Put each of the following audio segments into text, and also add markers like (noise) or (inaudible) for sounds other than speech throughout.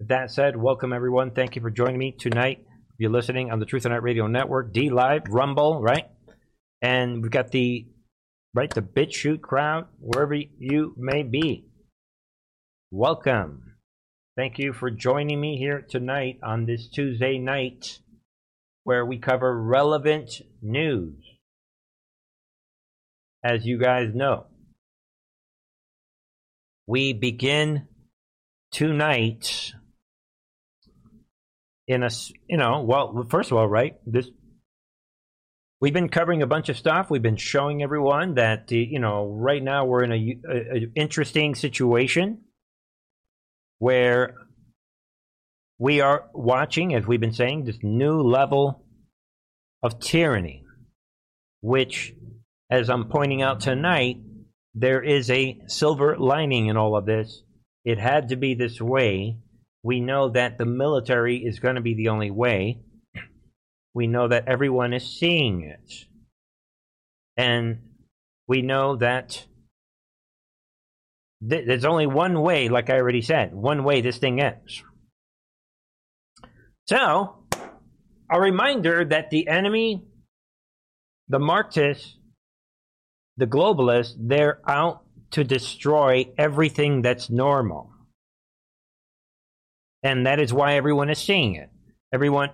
That said, welcome everyone. Thank you for joining me tonight. You're listening on the Truth and Night Radio Network, DLive, Rumble, right? And we've got the right the BitChute crowd wherever you may be. Welcome. Thank you for joining me here tonight on this Tuesday night where we cover relevant news. As you guys know, we begin tonight in a you know well first of all right this we've been covering a bunch of stuff. We've been showing everyone that uh, you know right now we're in a, a, a interesting situation where we are watching as we've been saying this new level of tyranny which as i'm pointing out tonight there is a silver lining in all of this. It had to be this way we know that the military is going to be the only way. We know that everyone is seeing it. And we know that th- there's only one way, like I already said, one way this thing ends. So, a reminder that the enemy, the Marxists, the globalists, they're out to destroy everything that's normal. And that is why everyone is seeing it. Everyone,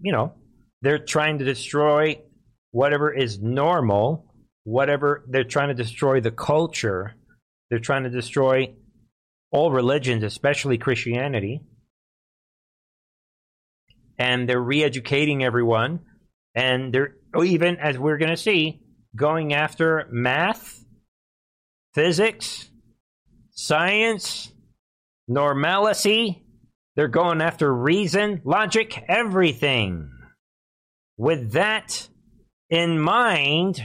you know, they're trying to destroy whatever is normal, whatever they're trying to destroy the culture. They're trying to destroy all religions, especially Christianity. And they're re educating everyone. And they're oh, even, as we're going to see, going after math, physics, science, normalcy, they're going after reason, logic, everything. With that in mind,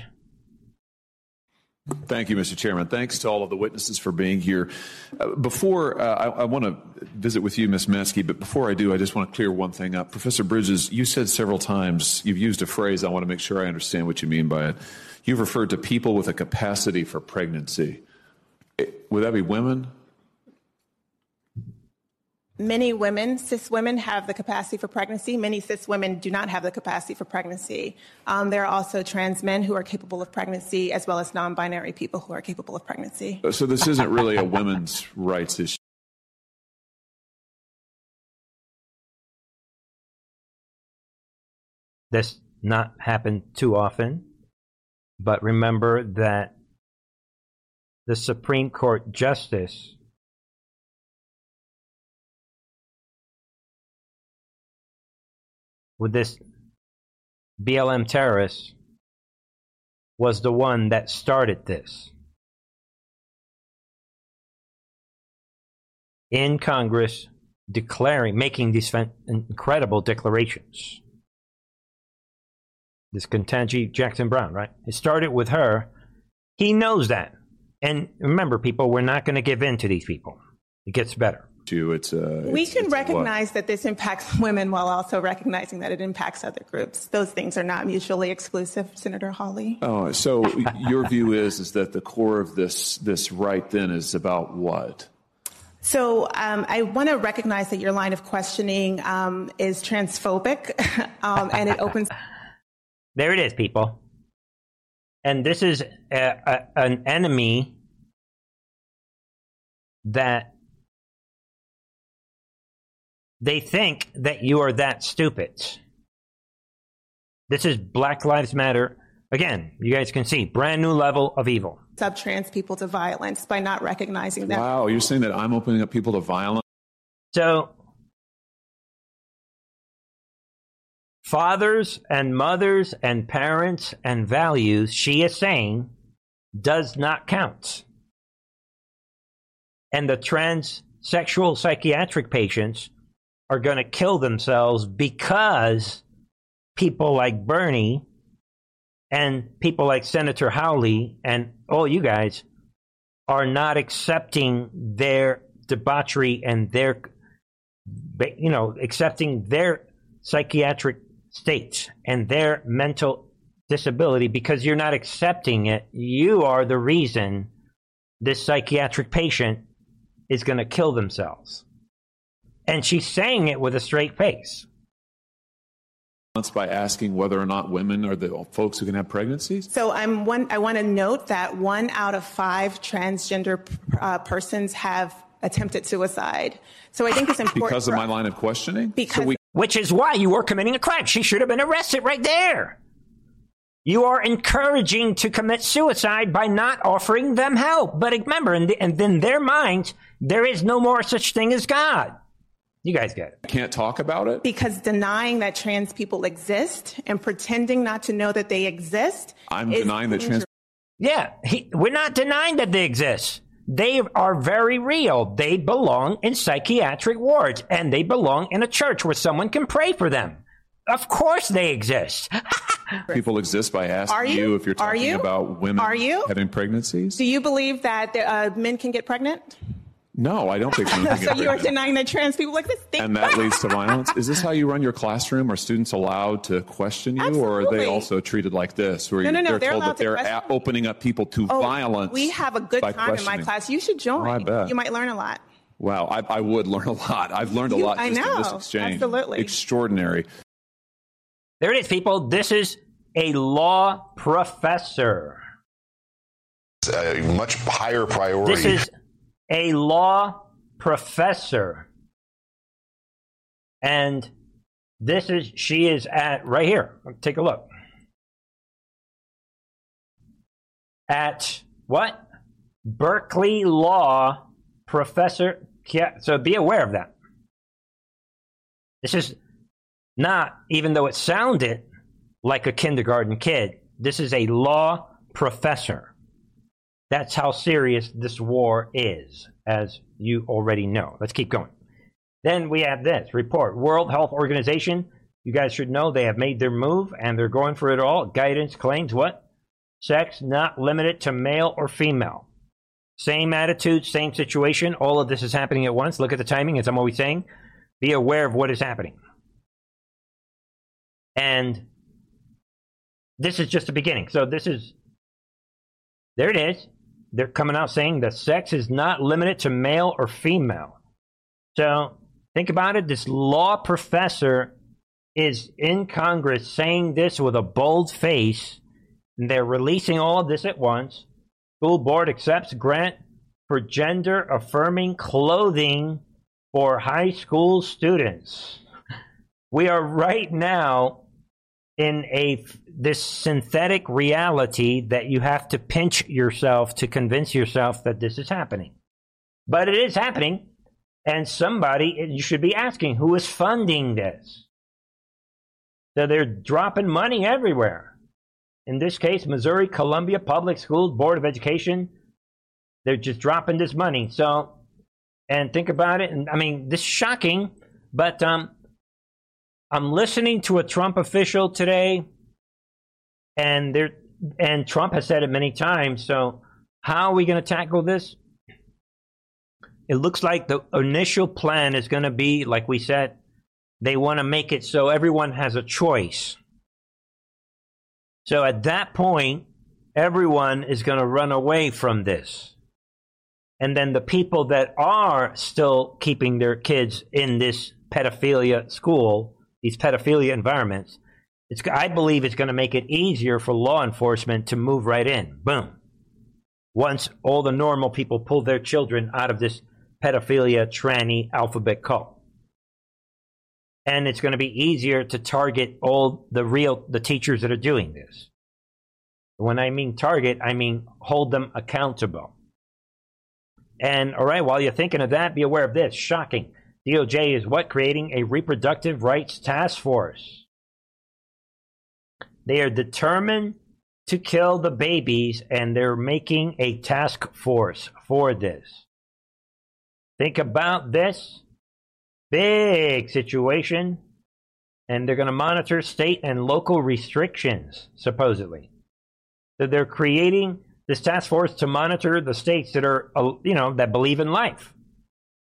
Thank you, Mr. Chairman. Thanks to all of the witnesses for being here. Uh, before uh, I, I want to visit with you, Ms. Meskey, but before I do, I just want to clear one thing up. Professor Bridges, you said several times, you've used a phrase, I want to make sure I understand what you mean by it. You've referred to people with a capacity for pregnancy. Would that be women? Many women, cis women, have the capacity for pregnancy. Many cis women do not have the capacity for pregnancy. Um, there are also trans men who are capable of pregnancy, as well as non binary people who are capable of pregnancy. So, this isn't really a women's rights issue. This not happen too often, but remember that the Supreme Court justice with this BLM terrorist was the one that started this. In Congress, declaring, making these incredible declarations. This Ketanji Jackson Brown, right? It started with her. He knows that. And remember, people, we're not going to give in to these people. It gets better to it's uh, we it's, can it's recognize that this impacts women while also recognizing that it impacts other groups those things are not mutually exclusive senator hawley oh so your view is is that the core of this this right then is about what so um, I want to recognize that your line of questioning um, is transphobic, (laughs) um, and it opens. (laughs) There it is, people. And this is a, a, an enemy that they think that you are that stupid. This is Black Lives Matter. Again, you guys can see brand new level of evil. Sub trans people to violence by not recognizing that. Wow, you're saying that I'm opening up people to violence? So, fathers and mothers and parents and values, she is saying, does not count. And the transsexual psychiatric patients are going to kill themselves because people like Bernie and people like Senator Hawley and all you guys are not accepting their debauchery and their, you know, accepting their psychiatric states and their mental disability because you're not accepting it. You are the reason this psychiatric patient is going to kill themselves. And she's saying it with a straight face. By asking whether or not women are the folks who can have pregnancies? So I'm one, I want to note that one out of five transgender uh, persons have attempted suicide. So I think it's important. Because of my line of questioning? Because so we- Which is why you were committing a crime. She should have been arrested right there. You are encouraging to commit suicide by not offering them help. But remember, in, the, in, in their minds, there is no more such thing as God. You guys get it. Can't talk about it? Because denying that trans people exist and pretending not to know that they exist. I'm denying that trans. Yeah, he, we're not denying that they exist. They are very real. They belong in psychiatric wards and they belong in a church where someone can pray for them. Of course they exist. (laughs) People exist by asking Are you? you? if you're Are talking you? about women Are you? having pregnancies. Do you believe that uh, men can get pregnant? No, I don't think women (laughs) so you are pregnant. denying that trans people like this thing. and that (laughs) leads to violence. Is this how you run your classroom? Are students allowed to question you, or are they also treated like this, where No, no, no, they're, they're told allowed that to they're question- a- opening up people to Oh, violence? We have a good by time in my questioning? class. You should join. Oh, I bet. You might learn a lot. Wow, I, I would (laughs) learn a lot. I've learned a You- lot I just in this know. exchange. Absolutely. extraordinary. There it is, people. This is a law professor. a much higher priority. This is a law professor. And this is, she is at, right here. Take a look. At what? Berkeley Law Professor. So be aware of that. This is not, even though it sounded like a kindergarten kid, this is a law professor. That's how serious this war is, as you already know. Let's keep going. Then we have this report World Health Organization. You guys should know they have made their move and they're going for it all. Guidance claims what? Sex not limited to male or female. Same attitude, same situation. All of this is happening at once. Look at the timing, as I'm always saying. Be aware of what is happening. And this is just the beginning. So this is there it is. They're coming out saying that sex is not limited to male or female. So think about it. This law professor is in Congress saying this with a bold face. And they're releasing all of this at once. School board accepts grant for gender affirming clothing for high school students. We are right now in a this synthetic reality that you have to pinch yourself to convince yourself that this is happening. But it is happening, and somebody you should be asking who is funding this. So they're dropping money everywhere. In this case, Missouri Columbia Public Schools Board of Education. They're just dropping this money. So, and think about it. And I mean, this is shocking, but um, I'm listening to a Trump official today, and there, and Trump has said it many times. So, how are we going to tackle this? It looks like the initial plan is going to be, like we said, they want to make it so everyone has a choice. So at that point, everyone is going to run away from this. And then the people that are still keeping their kids in this pedophilia school, these pedophilia environments, it's, I believe it's going to make it easier for law enforcement to move right in. Boom. Once all the normal people pull their children out of this pedophilia tranny alphabet cult. And it's going to be easier to target all the real the teachers that are doing this. When I mean target, I mean hold them accountable. And all right, while you're thinking of that, be aware of this. Shocking. DOJ is what? Creating a reproductive rights task force. They are determined to kill the babies, and they're making a task force for this. Think about this big situation, and they're going to monitor state and local restrictions, supposedly. So they're creating this task force to monitor the states that are, you know, that believe in life.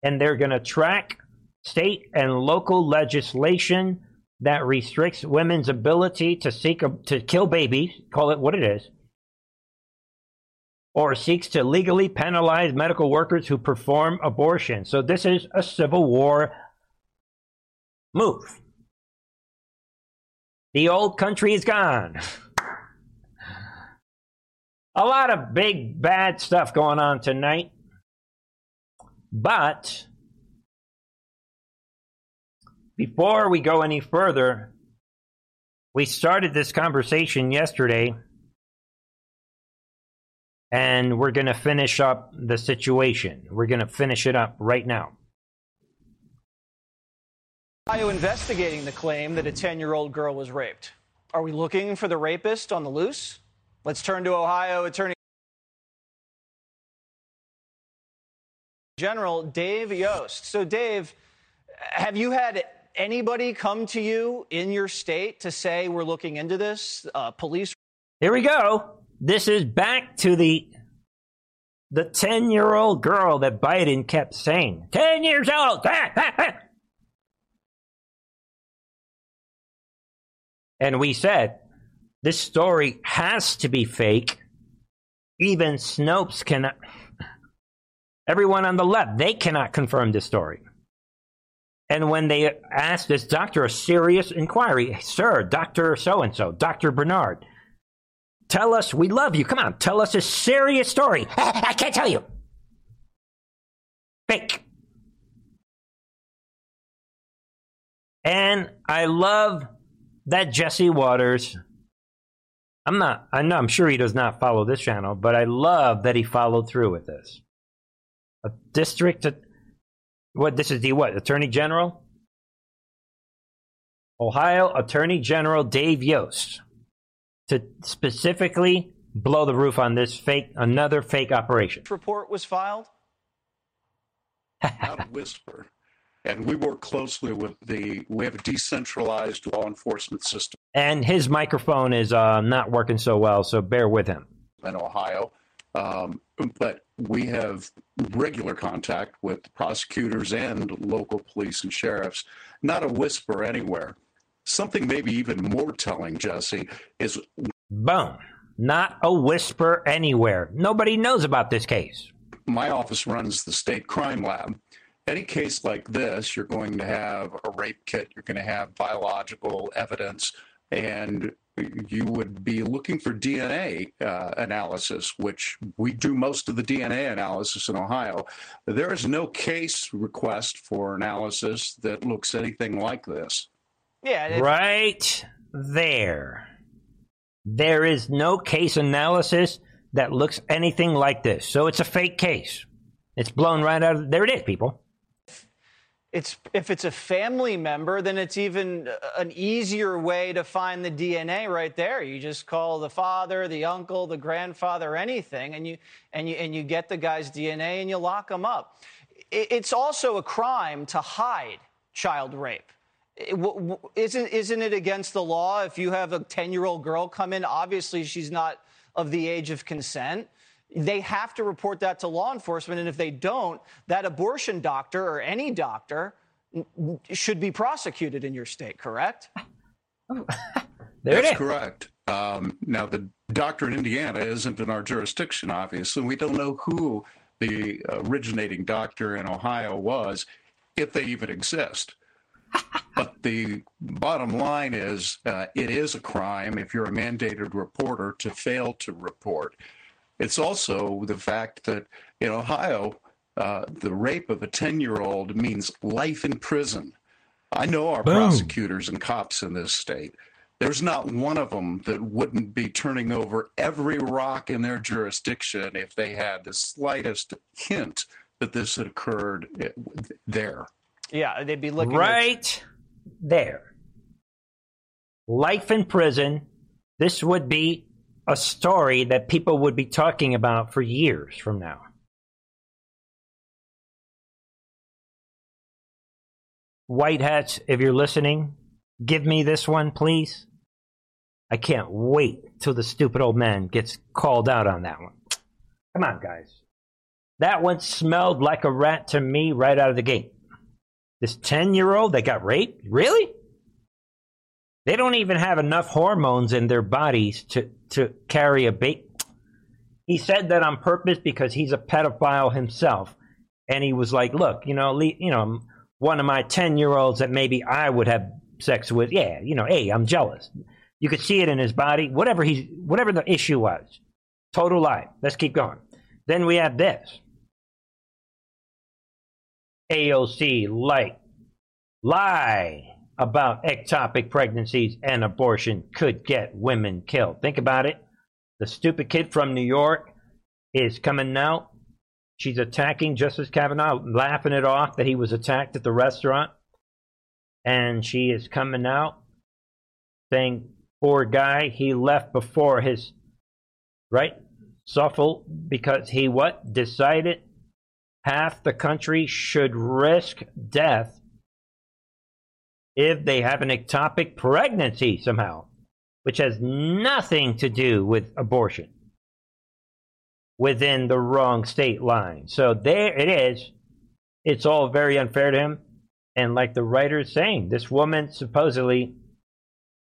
And they're going to track state and local legislation that restricts women's ability to seek a, to kill babies, call it what it is, or seeks to legally penalize medical workers who perform abortion. So this is a civil war Move. The old country is gone. A lot of big bad stuff going on tonight. But before we go any further, we started this conversation yesterday and we're going to finish up the situation. We're going to finish it up right now. Ohio investigating the claim that a 10 year old girl was raped. Are we looking for the rapist on the loose? Let's turn to Ohio Attorney General Dave Yost. So, Dave, have you had anybody come to you in your state to say we're looking into this? Uh, police. Here we go. This is back to the the 10 year old girl that Biden kept saying. 10 years old! (laughs) and we said, this story has to be fake. Even Snopes cannot. Everyone on the left, they cannot confirm this story. And when they asked this doctor a serious inquiry, sir, Dr. So and so, Dr. Bernard, tell us, we love you. Come on, tell us a serious story. (laughs) I can't tell you. Fake. And I love that Jesse Watters. I'm not, I know, I'm sure he does not follow this channel, but I love that he followed through with this. A district what this is the what? Attorney general? Ohio attorney general dave yost to specifically blow the roof on this fake another fake operation. Report was filed? Not a whisper. And we work closely with the we have a decentralized law enforcement system. And his microphone is uh, not working so well so bear with him. In ohio um, but we have regular contact with prosecutors and local police and sheriffs, not a whisper anywhere. Something maybe even more telling, Jesse, is boom, not a whisper anywhere. Nobody knows about this case. My office runs the state crime lab. Any case like this, you're going to have a rape kit, you're going to have biological evidence, and you would be looking for DNA uh, analysis, which we do most of the DNA analysis in Ohio. There is no case request for analysis that looks anything like this. Yeah. Right there. There is no case analysis that looks anything like this. So it's a fake case. It's blown right out of there it is, people. It's, if it's a family member, then it's even uh, an easier way to find the DNA right there. You just call the father, the uncle, the grandfather, anything, and you, and you, and you get the guy's DNA and you lock him up. It's also a crime to hide child rape. Isn't, isn't it against the law if you have a 10 year old girl come in? Obviously, she's not of the age of consent they have to report that to law enforcement. And if they don't, that abortion doctor or any doctor should be prosecuted in your state, correct? That's correct. Um, now, the doctor in Indiana isn't in our jurisdiction, obviously. We don't know who the originating doctor in Ohio was, if they even exist. but the bottom line is uh, it is a crime if you're a mandated reporter to fail to report. It's also the fact that in Ohio, uh, the rape of a 10 year old means life in prison. I know our Boom. prosecutors and cops in this state. There's not one of them that wouldn't be turning over every rock in their jurisdiction if they had the slightest hint that this had occurred eh, there. Yeah, they'd be looking right at- there. Life in prison. This would be a story that people would be talking about for years from now. White hats, if you're listening, give me this one, please. I can't wait till the stupid old man gets called out on that one. Come on, guys. That one smelled like a rat to me right out of the gate. This 10 year old that got raped? Really? They don't even have enough hormones in their bodies to, to carry a baby. He said that on purpose because he's a pedophile himself. And he was like, look, you know, you know, one of my 10 year olds that maybe I would have sex with. Yeah, you know, hey, I'm jealous. You could see it in his body, whatever he's, whatever the issue was. Total lie. Let's keep going. Then we have this. AOC light lie about ectopic pregnancies and abortion could get women killed. Think about it. The stupid kid from New York is coming out. She's attacking Justice Kavanaugh, laughing it off that he was attacked at the restaurant. And she is coming out saying, poor guy, he left before his, right? Suffolk, because he what? Decided half the country should risk death if they have an ectopic pregnancy somehow, which has nothing to do with abortion within the wrong state line. So there it is. It's all very unfair to him. And like the writer is saying, this woman supposedly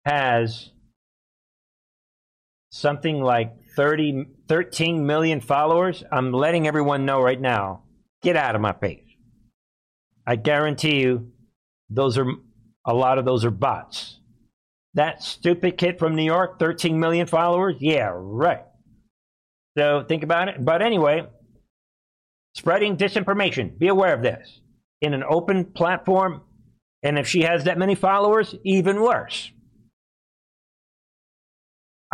has something like 30, 13 million followers. I'm letting everyone know right now get out of my page. I guarantee you, those are a lot of those are bots. That stupid kid from New York, 13 million followers? Yeah, right. So think about it. But anyway, spreading disinformation. Be aware of this. In an open platform, and if she has that many followers, even worse.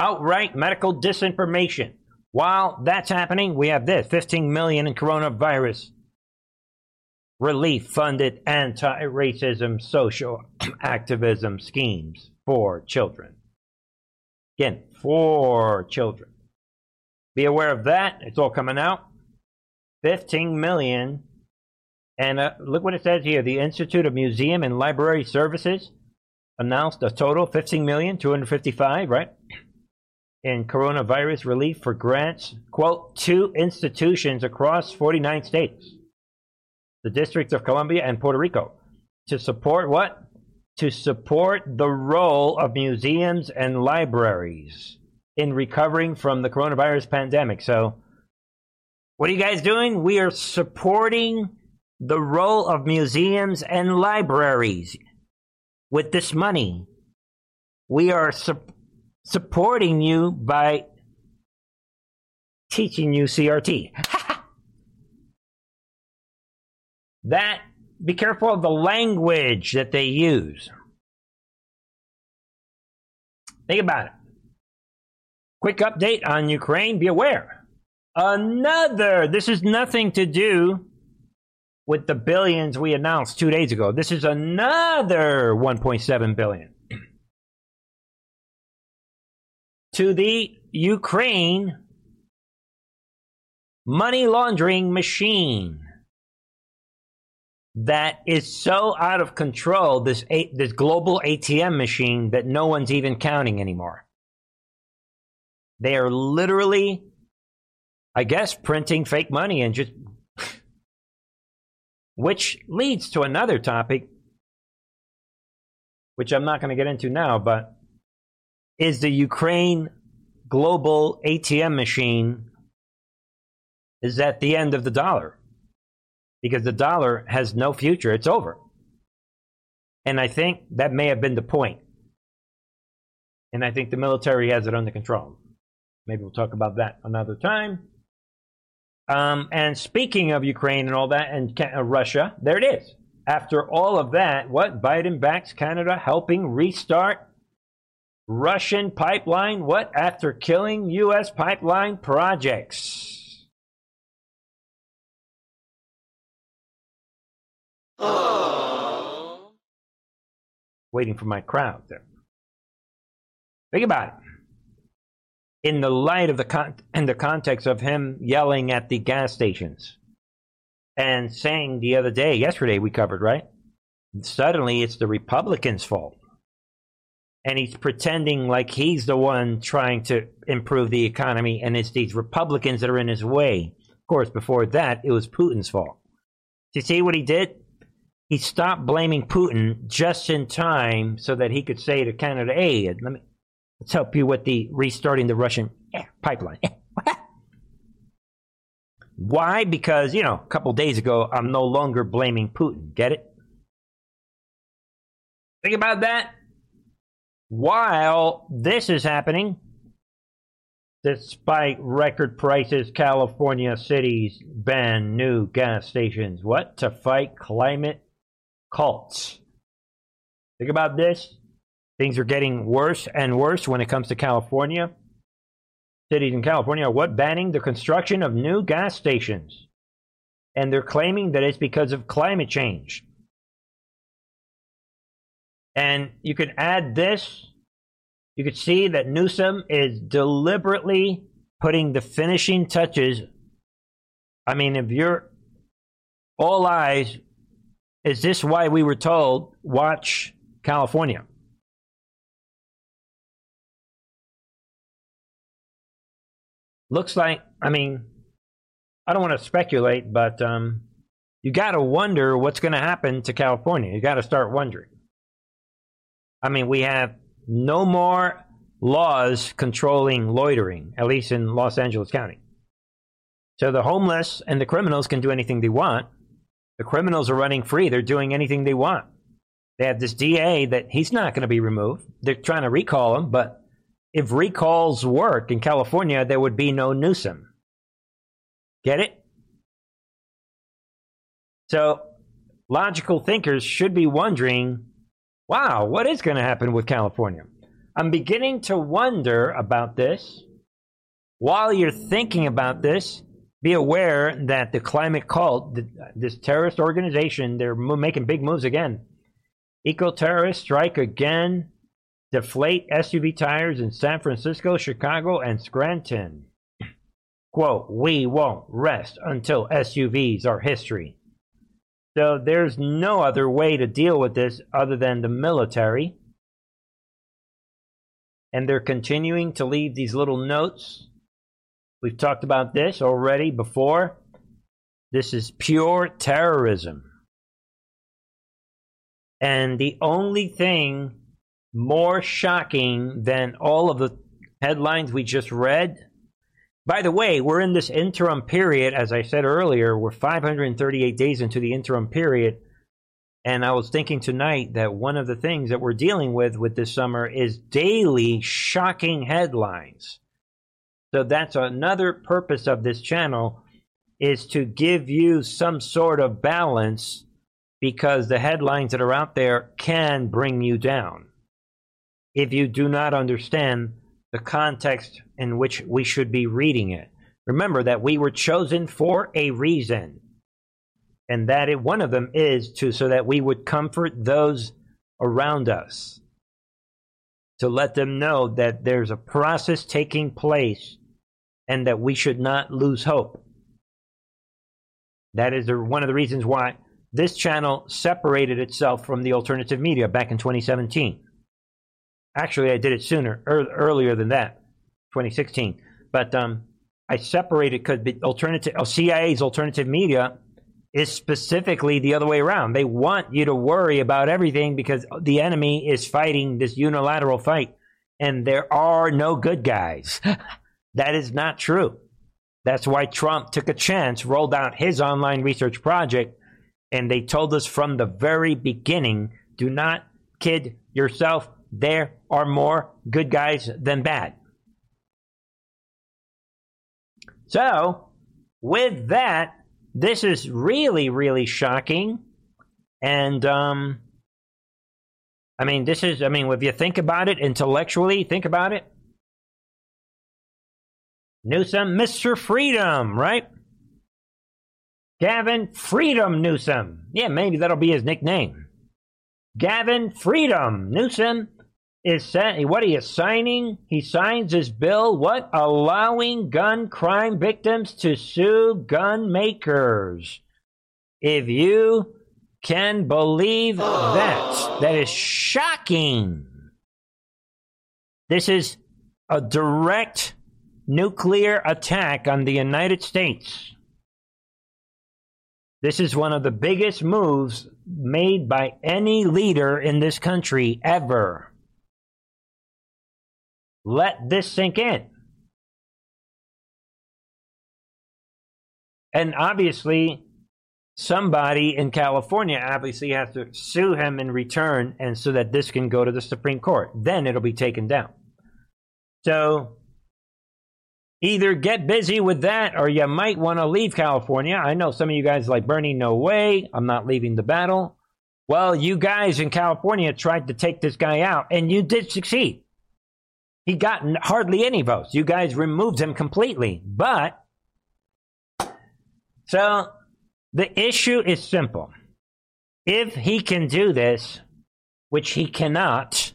Outright medical disinformation. While that's happening, we have this 15 million in coronavirus relief funded anti racism social (clears throat) activism schemes for children. Again, for children. Be aware of that. It's all coming out. 15 million. And uh, look what it says here. The Institute of Museum and Library Services announced a total 15 million 255, right? In coronavirus relief for grants, quote, to institutions across 49 states the District of Columbia, and Puerto Rico to support what? To support the role of museums and libraries in recovering from the coronavirus pandemic. So, what are you guys doing? We are supporting the role of museums and libraries with this money. We are su- supporting you by teaching you CRT. (laughs) That be careful of the language that they use. Think about it. Quick update on Ukraine. Be aware. Another, this is nothing to do with the billions we announced two days ago. This is another 1.7 billion to the Ukraine money laundering machine that is so out of control this this global ATM machine that no one's even counting anymore. They are literally I guess printing fake money and just (laughs) which leads to another topic which I'm not going to get into now but is the Ukraine global ATM machine is at the end of the dollar because the dollar has no future. It's over. And I think that may have been the point. And I think the military has it under control. Maybe we'll talk about that another time. Um, and speaking of Ukraine and all that, and uh, Russia, there it is. After all of that, what? Biden backs Canada helping restart Russian pipeline. What? After killing U.S. pipeline projects. Waiting for my crowd there. Think about it. In the light of the con- in the context of him yelling at the gas stations and saying the other day, yesterday we covered, right? Suddenly it's the Republicans' fault. And he's pretending like he's the one trying to improve the economy and it's these Republicans that are in his way. Of course, before that, it was Putin's fault. Do you see what he did? He stopped blaming Putin just in time so that he could say to Canada, "Hey, let me let's help you with the restarting the Russian pipeline." (laughs) Why? Because you know, a couple days ago, I'm no longer blaming Putin. Get it? Think about that. While this is happening, despite record prices, California cities ban new gas stations. What? To fight climate cults. Think about this. Things are getting worse and worse when it comes to California. Cities in California are what? Banning the construction of new gas stations. And they're claiming that it's because of climate change. And you could add this. You could see that Newsom is deliberately putting the finishing touches. I mean, if you're all eyes, is this why we were told watch California? Looks like, I mean, I don't want to speculate, but um, you got to wonder what's going to happen to California. You got to start wondering. I mean, we have no more laws controlling loitering, at least in Los Angeles County. So the homeless and the criminals can do anything they want. The criminals are running free. They're doing anything they want. They have this DA that he's not going to be removed. They're trying to recall him, but if recalls work in California, there would be no Newsom. Get it? So logical thinkers should be wondering wow, what is going to happen with California? I'm beginning to wonder about this. While you're thinking about this, be aware that the climate cult, this terrorist organization, they're making big moves again. Eco terrorists strike again, deflate SUV tires in San Francisco, Chicago, and Scranton. Quote, we won't rest until SUVs are history. So there's no other way to deal with this other than the military. And they're continuing to leave these little notes. We've talked about this already before. This is pure terrorism. And the only thing more shocking than all of the headlines we just read by the way, we're in this interim period, as I said earlier, we're 538 days into the interim period. And I was thinking tonight that one of the things that we're dealing with with this summer is daily shocking headlines. So that's another purpose of this channel is to give you some sort of balance because the headlines that are out there can bring you down. If you do not understand the context in which we should be reading it. Remember that we were chosen for a reason. And that it, one of them is to so that we would comfort those around us. To let them know that there's a process taking place and that we should not lose hope. That is the, one of the reasons why this channel separated itself from the alternative media back in 2017. Actually, I did it sooner, er, earlier than that, 2016. But um, I separated because alternative oh, CIA's alternative media is specifically the other way around. They want you to worry about everything because the enemy is fighting this unilateral fight, and there are no good guys. (laughs) that is not true. That's why Trump took a chance, rolled out his online research project, and they told us from the very beginning do not kid yourself there are more good guys than bad. So, with that, this is really, really shocking. And, um, I mean, this is, I mean, if you think about it intellectually, think about it. Newsom, Mr. Freedom, right? Gavin Freedom Newsom. Yeah, maybe that'll be his nickname. Gavin Freedom Newsom is what he is signing, he signs his bill, what? Allowing gun crime victims to sue gun makers. If you can believe that, that is shocking. This is a direct nuclear attack on the United States. This is one of the biggest moves made by any leader in this country ever. Let this sink in. And obviously, somebody in California obviously has to sue him in return, and so that this can go to the Supreme Court. Then it'll be taken down. So either get busy with that or you might want to leave California. I know some of you guys like Bernie, no way, I'm not leaving the battle. Well, you guys in California tried to take this guy out, and you did succeed. He got hardly any votes. You guys removed him completely. But, so the issue is simple. If he can do this, which he cannot,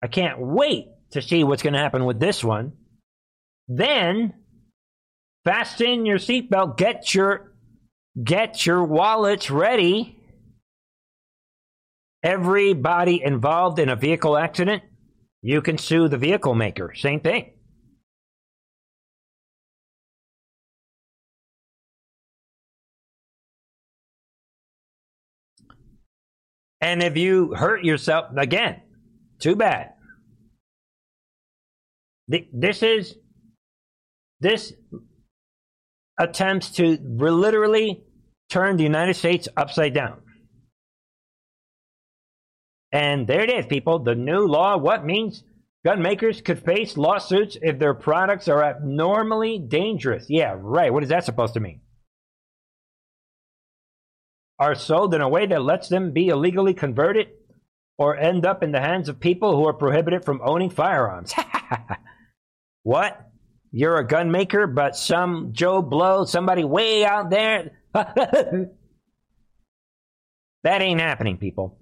I can't wait to see what's going to happen with this one. Then fasten your seatbelt, get your get your wallets ready. Everybody involved in a vehicle accident, you can sue the vehicle maker. Same thing. And if you hurt yourself, again, too bad. This is this attempts to literally turn the United States upside down. And there it is, people. The new law, what means gun makers could face lawsuits if their products are abnormally dangerous. Yeah, right. What is that supposed to mean? Are sold in a way that lets them be illegally converted or end up in the hands of people who are prohibited from owning firearms. (laughs) what? You're a gun maker, but some Joe Blow, somebody way out there. (laughs) that ain't happening, people.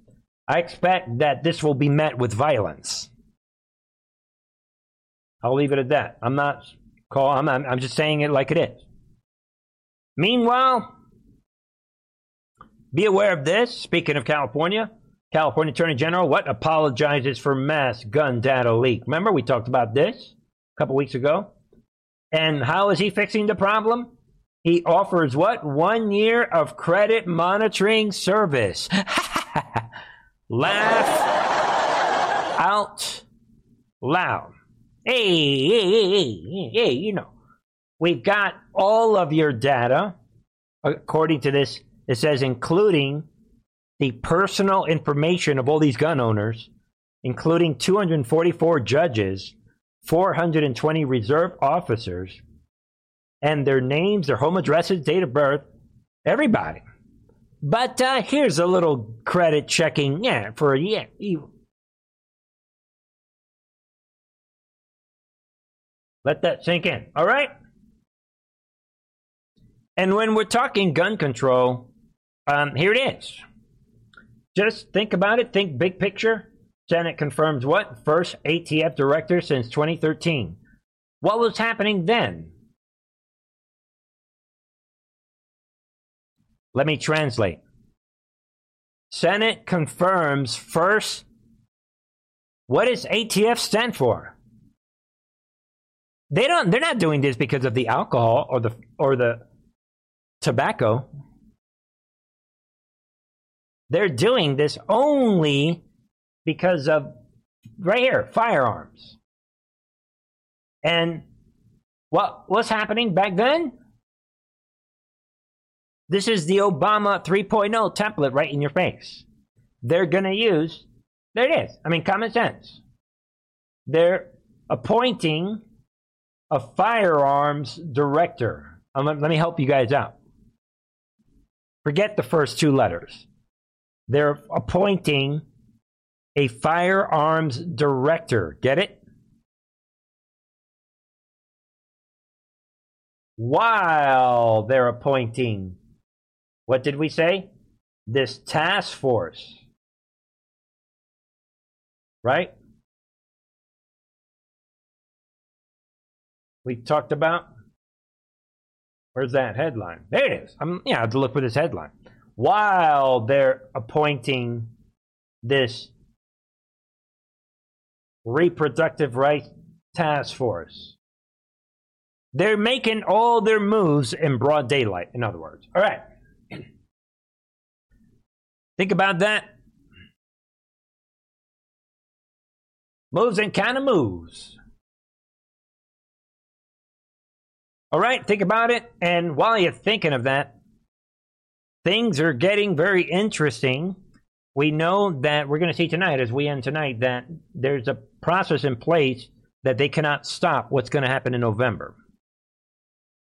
I expect that this will be met with violence. I'll leave it at that. I'm not call. I'm, I'm, I'm just saying it like it is. Meanwhile, be aware of this. Speaking of California, California Attorney General what apologizes for mass gun data leak. Remember we talked about this a couple weeks ago. And how is he fixing the problem? He offers what? One year of credit monitoring service. (laughs) Laugh out loud. Hey, hey, hey, hey, hey, you know, we've got all of your data, according to this, it says including the personal information of all these gun owners, including 244 judges 420 reserve officers and their names, their home addresses, date of birth, everybody. But uh, here's a little credit checking, yeah, for a yeah. Let that sink in, all right? And when we're talking gun control, um, here it is. Just think about it, think big picture. Senate confirms what? First ATF director since 2013. What was happening then? Let me translate. Senate confirms first. What does ATF stand for? They don't. They're not doing this because of the alcohol or the or the tobacco. They're doing this only because of right here firearms. And what what's happening back then? This is the Obama 3.0 template right in your face. They're going to use there it is. I mean common sense. They're appointing a firearms director. Um, let me help you guys out. Forget the first two letters. They're appointing a firearms director. Get it? While they're appointing, what did we say? This task force. Right? We talked about. Where's that headline? There it is. I'm, yeah, I have to look for this headline. While they're appointing this Reproductive Rights Task Force. They're making all their moves in broad daylight, in other words. All right. (clears throat) Think about that. Moves and kind of moves. All right, think about it. And while you're thinking of that, things are getting very interesting. We know that we're going to see tonight, as we end tonight, that there's a process in place that they cannot stop what's going to happen in November.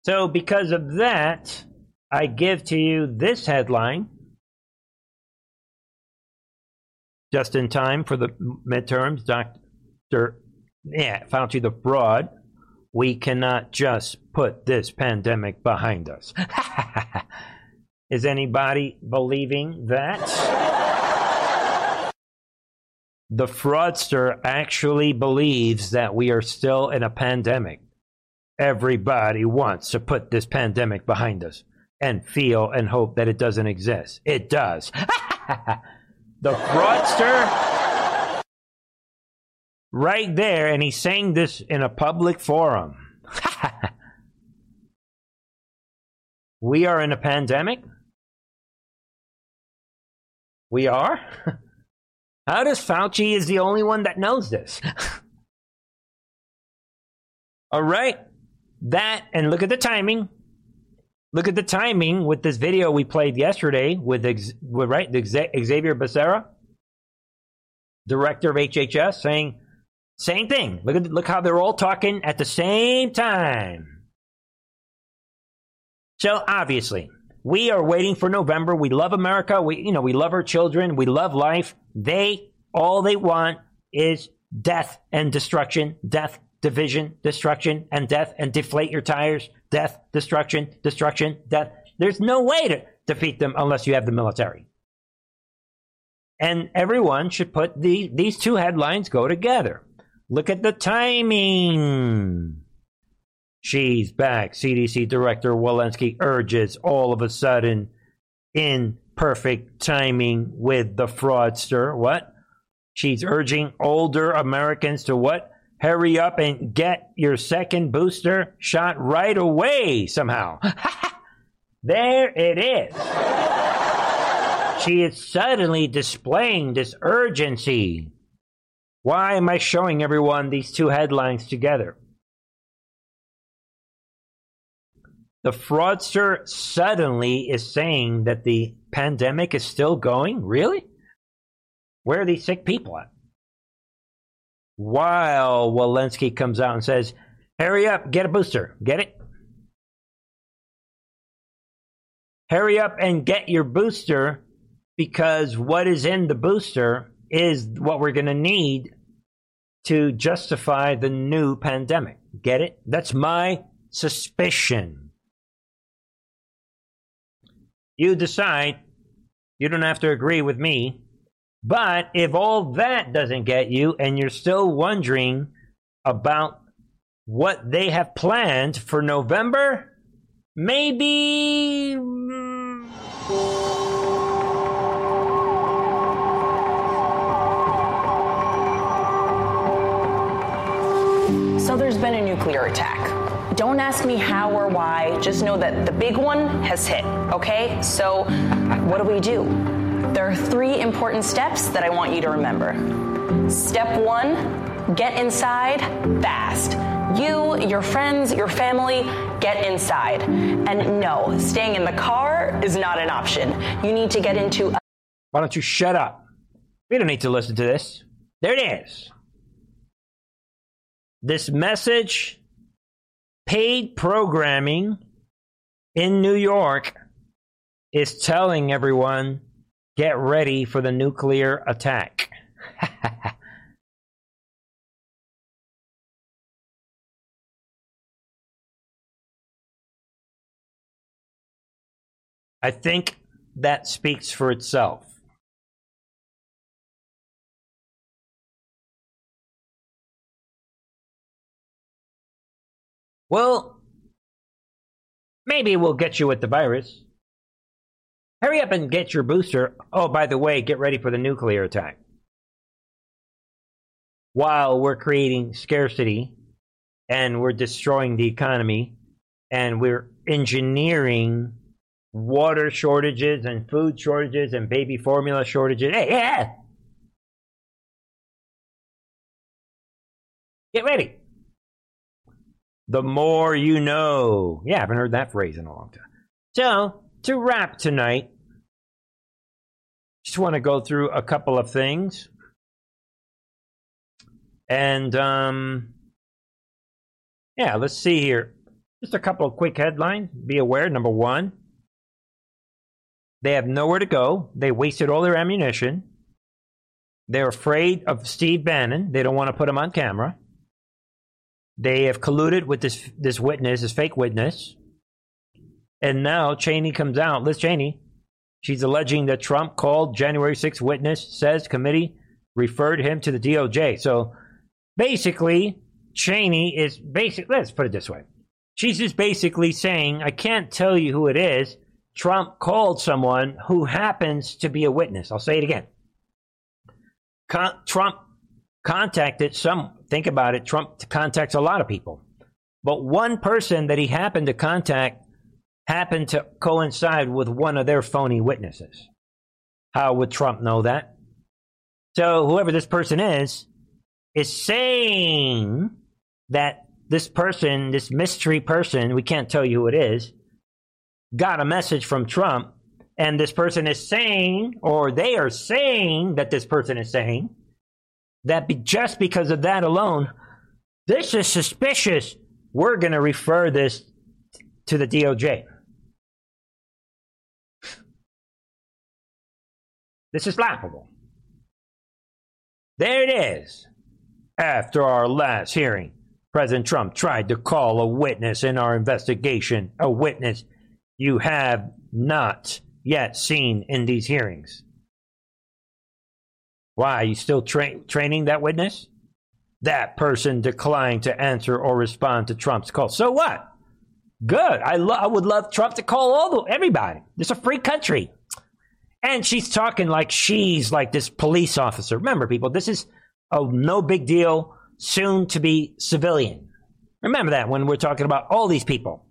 So, because of that, I give to you this headline just in time for the midterms. Dr. Yeah, Fauci the fraud. We cannot just put this pandemic behind us. (laughs) Is anybody believing that? The fraudster actually believes that we are still in a pandemic. Everybody wants to put this pandemic behind us and feel and hope that it doesn't exist. It does. (laughs) the fraudster, right there, and he's saying this in a public forum. (laughs) we are in a pandemic? We are? (laughs) How does Fauci is the only one that knows this? (laughs) All right. That and look at the timing. Look at the timing with this video we played yesterday with, with right Xavier Becerra, director of HHS, saying same thing. Look at look how they're all talking at the same time. So obviously, we are waiting for November. We love America. We, you know, we love our children. We love life. They, all they want is death and destruction, death, division, destruction, and death, and deflate your tires, death, destruction, destruction, death. There's no way to defeat them unless you have the military. And everyone should put the, these two headlines go together. Look at the timing. She's back. CDC Director Walensky urges all of a sudden in perfect timing with the fraudster. What? She's urging older Americans to what? Hurry up and get your second booster shot right away somehow. (laughs) there it is. she is suddenly displaying this urgency. Why am I showing everyone these two headlines together? The fraudster suddenly is saying that the pandemic is still going? Really? Where are these sick people at? While Walensky comes out and says, Hurry up, get a booster. Get it? Hurry up and get your booster because what is in the booster is what we're going to need to justify the new pandemic. Get it? That's my suspicion. You decide. You don't have to agree with me. But if all that doesn't get you and you're still wondering about what they have planned for November, maybe. So there's been a nuclear attack. Don't ask me how or why, just know that the big one has hit, okay? So, what do we do? There are three important steps that I want you to remember. Step one get inside fast. You, your friends, your family, get inside. And no, staying in the car is not an option. You need to get into. A- Why don't you shut up? We don't need to listen to this. There it is. This message paid programming in New York is telling everyone get ready for the nuclear attack. (laughs) I think that speaks for itself. Well, maybe we'll get you with the virus. Hurry up and get your booster. Oh, by the way, get ready for the nuclear attack. While we're creating scarcity and we're destroying the economy and we're engineering water shortages and food shortages and baby formula shortages. Hey, yeah! Get ready. The more you know. Yeah, I haven't heard that phrase in a long time. So, to wrap tonight, just want to go through a couple of things. And um, yeah, let's see here. Just a couple of quick headlines. Be aware number one, they have nowhere to go. They wasted all their ammunition. They're afraid of Steve Bannon. They don't want to put him on camera. They have colluded with this this witness, this fake witness. And now Cheney comes out. Liz Cheney, she's alleging that Trump called January 6th witness, says committee referred him to the DOJ. So basically, Cheney is basically, let's put it this way. She's just basically saying, I can't tell you who it is. Trump called someone who happens to be a witness. I'll say it again. Con- Trump contacted some, think about it, Trump contacts a lot of people. But one person that he happened to contact happened to coincide with one of their phony witnesses. How would Trump know that? So whoever this person is, is saying that this person, this mystery person, we can't tell you who it is, got a message from Trump, and this person is saying, or they are saying that this person is saying, that be, just because of that alone, this is suspicious. We're going to refer this to the DOJ. This is laughable. There it is. After our last hearing, President Trump tried to call a witness in our investigation, a witness you have not yet seen in these hearings. Why? Are you still tra- training that witness? That person declined to answer or respond to Trump's call. So what? Good. I, lo- I would love Trump to call all the, everybody. It's a free country. And she's talking like she's like this police officer. Remember, people, this is a no big deal, soon to be civilian. Remember that when we're talking about all these people.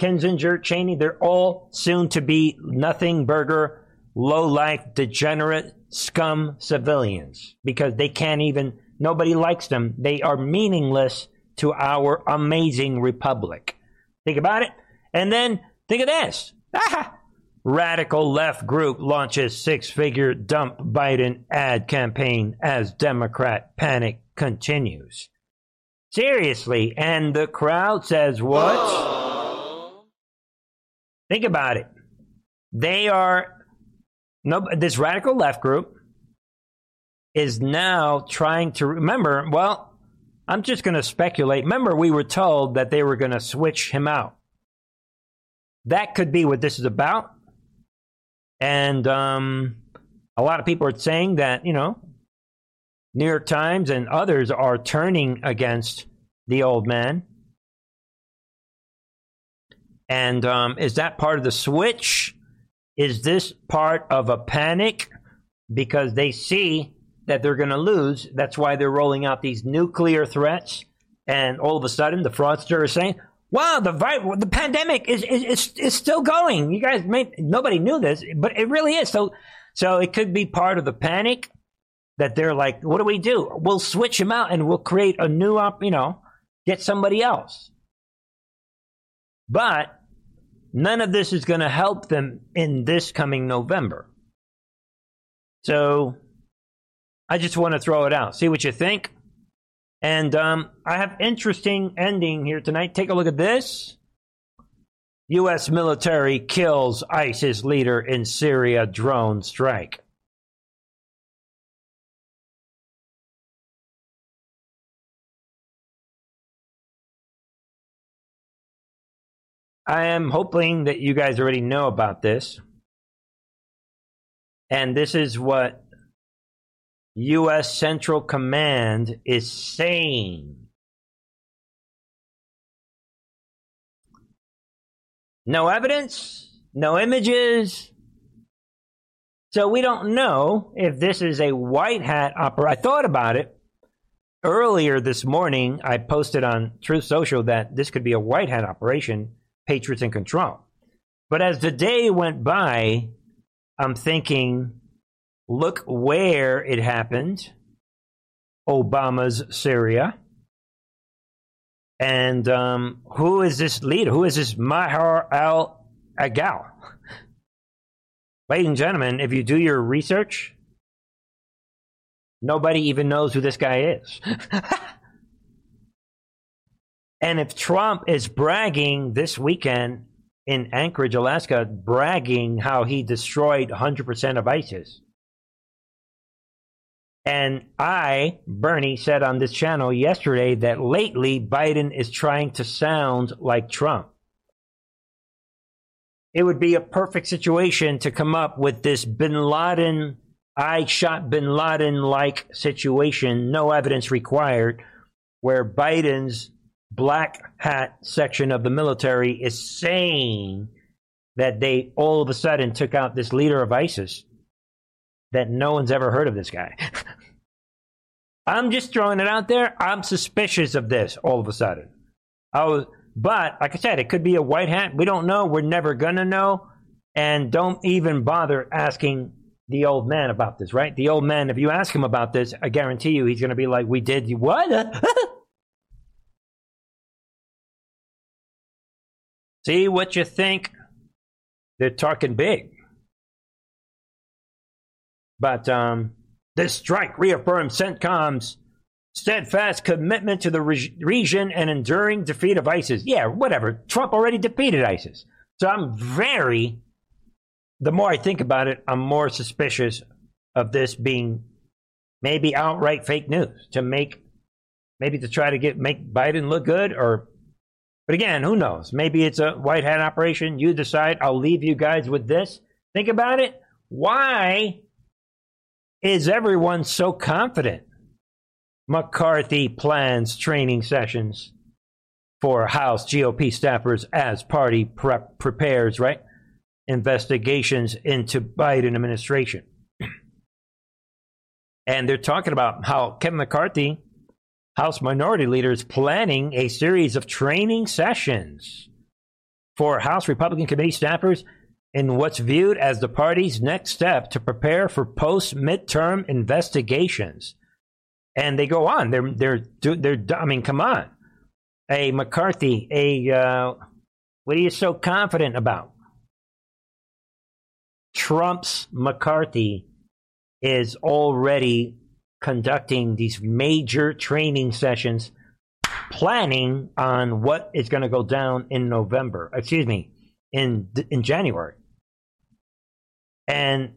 Kinzinger, Cheney, they're all soon to be nothing burger, low life, degenerate, scum civilians because they can't even, nobody likes them. They are meaningless to our amazing republic. Think about it. And then think of this. Ah, radical left group launches six figure dump Biden ad campaign as Democrat panic continues. Seriously. And the crowd says what? (gasps) Think about it. They are no, this radical left group is now trying to remember. Well, I'm just going to speculate. Remember, we were told that they were going to switch him out. That could be what this is about. And um, a lot of people are saying that, you know, New York Times and others are turning against the old man. And um, is that part of the switch? Is this part of a panic because they see that they're going to lose? That's why they're rolling out these nuclear threats. And all of a sudden, the fraudster is saying, "Wow, the the pandemic is, is is, is still going." You guys, may, nobody knew this, but it really is. So, so it could be part of the panic that they're like, "What do we do? We'll switch them out and we'll create a new up. You know, get somebody else." But None of this is going to help them in this coming November. So I just want to throw it out. See what you think. And um, I have interesting ending here tonight. Take a look at this. U.S. military kills ISIS leader in Syria drone strike. I am hoping that you guys already know about this. And this is what U.S. Central Command is saying. No evidence, no images. So we don't know if this is a white hat opera. I thought about it earlier this morning. I posted on Truth Social that this could be a white hat operation Patriots in control. But as the day went by, I'm thinking, look where it happened Obama's Syria. And um, who is this leader? Who is this Maher al Agal? (laughs) Ladies and gentlemen, if you do your research, nobody even knows who this guy is. (laughs) and if Trump is bragging this weekend in Anchorage, Alaska, bragging how he destroyed 100% of ISIS, and I, Bernie, said on this channel yesterday that lately Biden is trying to sound like Trump. It would be a perfect situation to come up with this bin Laden, I shot bin Laden like situation, no evidence required, where Biden's black hat section of the military is saying that they all of a sudden took out this leader of ISIS that no one's ever heard of this guy. (laughs) I'm just throwing it out there. I'm suspicious of this all of a sudden. I was, but like I said, it could be a white hat. We don't know. We're never gonna know. And don't even bother asking the old man about this, right? The old man, if you ask him about this, I guarantee you he's gonna be like, "We did what?" (laughs) See what you think? They're talking big. But um, this strike reaffirms CENTCOM's steadfast commitment to the re- region and enduring defeat of ISIS. Yeah, whatever. Trump already defeated ISIS. So I'm very, the more I think about it, I'm more suspicious of this being maybe outright fake news to make, maybe to try to get, make Biden look good or, but again, who knows? Maybe it's a white hat operation. You decide. I'll leave you guys with this. Think about it. Why is everyone so confident McCarthy plans training sessions for House GOP staffers as party prep prepares, right? Investigations into Biden administration. (clears throat) and they're talking about how Kevin McCarthy, House Minority Leader, is planning a series of training sessions for House Republican Committee staffers in what's viewed as the party's next step to prepare for post midterm investigations. And they go on. They're they're they're. I mean, come on. A McCarthy. A uh, what are you so confident about? Trump's McCarthy is already conducting these major training sessions, planning on what is going to go down in November. Excuse me, in in January. And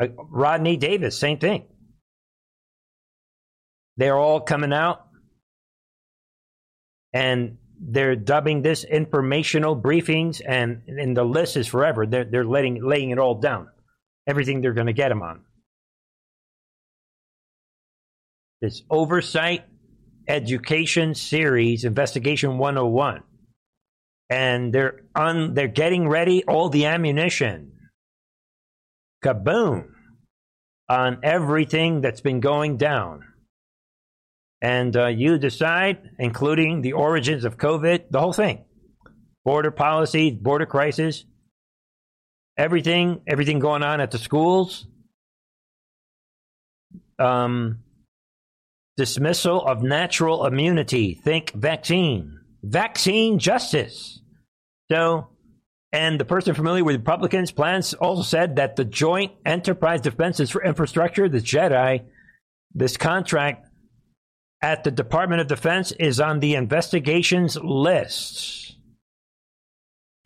uh, Rodney Davis, same thing. They're all coming out and they're dubbing this informational briefings, and, and the list is forever. They're, they're letting, laying it all down, everything they're going to get them on. This oversight education series, Investigation 101. And they're on, they're getting ready all the ammunition. Kaboom! On everything that's been going down. And uh, you decide, including the origins of COVID, the whole thing. Border policy, border crisis, everything, everything going on at the schools, um, dismissal of natural immunity, think vaccine, vaccine justice. So and the person familiar with Republicans' plans also said that the Joint Enterprise Defenses for Infrastructure, the JEDI, this contract at the Department of Defense is on the investigations list.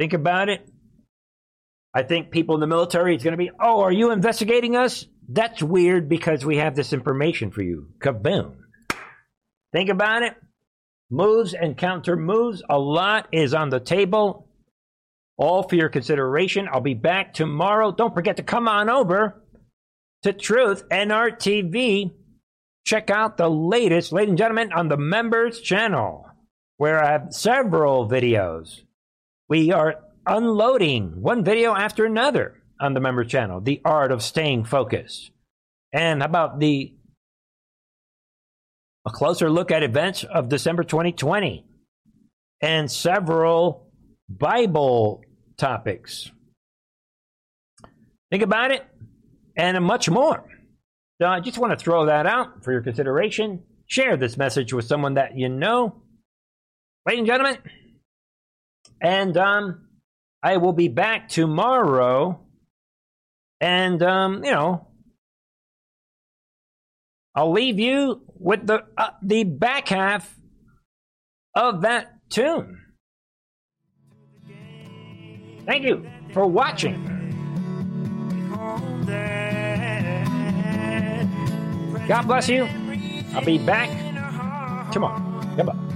Think about it. I think people in the military is going to be, oh, are you investigating us? That's weird because we have this information for you. Kaboom. Think about it. Moves and counter moves. A lot is on the table all for your consideration. I'll be back tomorrow. Don't forget to come on over to Truth NRTV. Check out the latest, ladies and gentlemen, on the members channel, where I have several videos. We are unloading one video after another on the members channel. The art of staying focused. And about the a closer look at events of December 2020 and several Bible topics. Think about it and much more. So I just want to throw that out for your consideration. Share this message with someone that you know. Ladies and gentlemen, and um, I will be back tomorrow And, um, you know, I'll leave you with the, uh, the back half of that tune. Thank you for watching. God bless you. I'll be back tomorrow. Goodbye.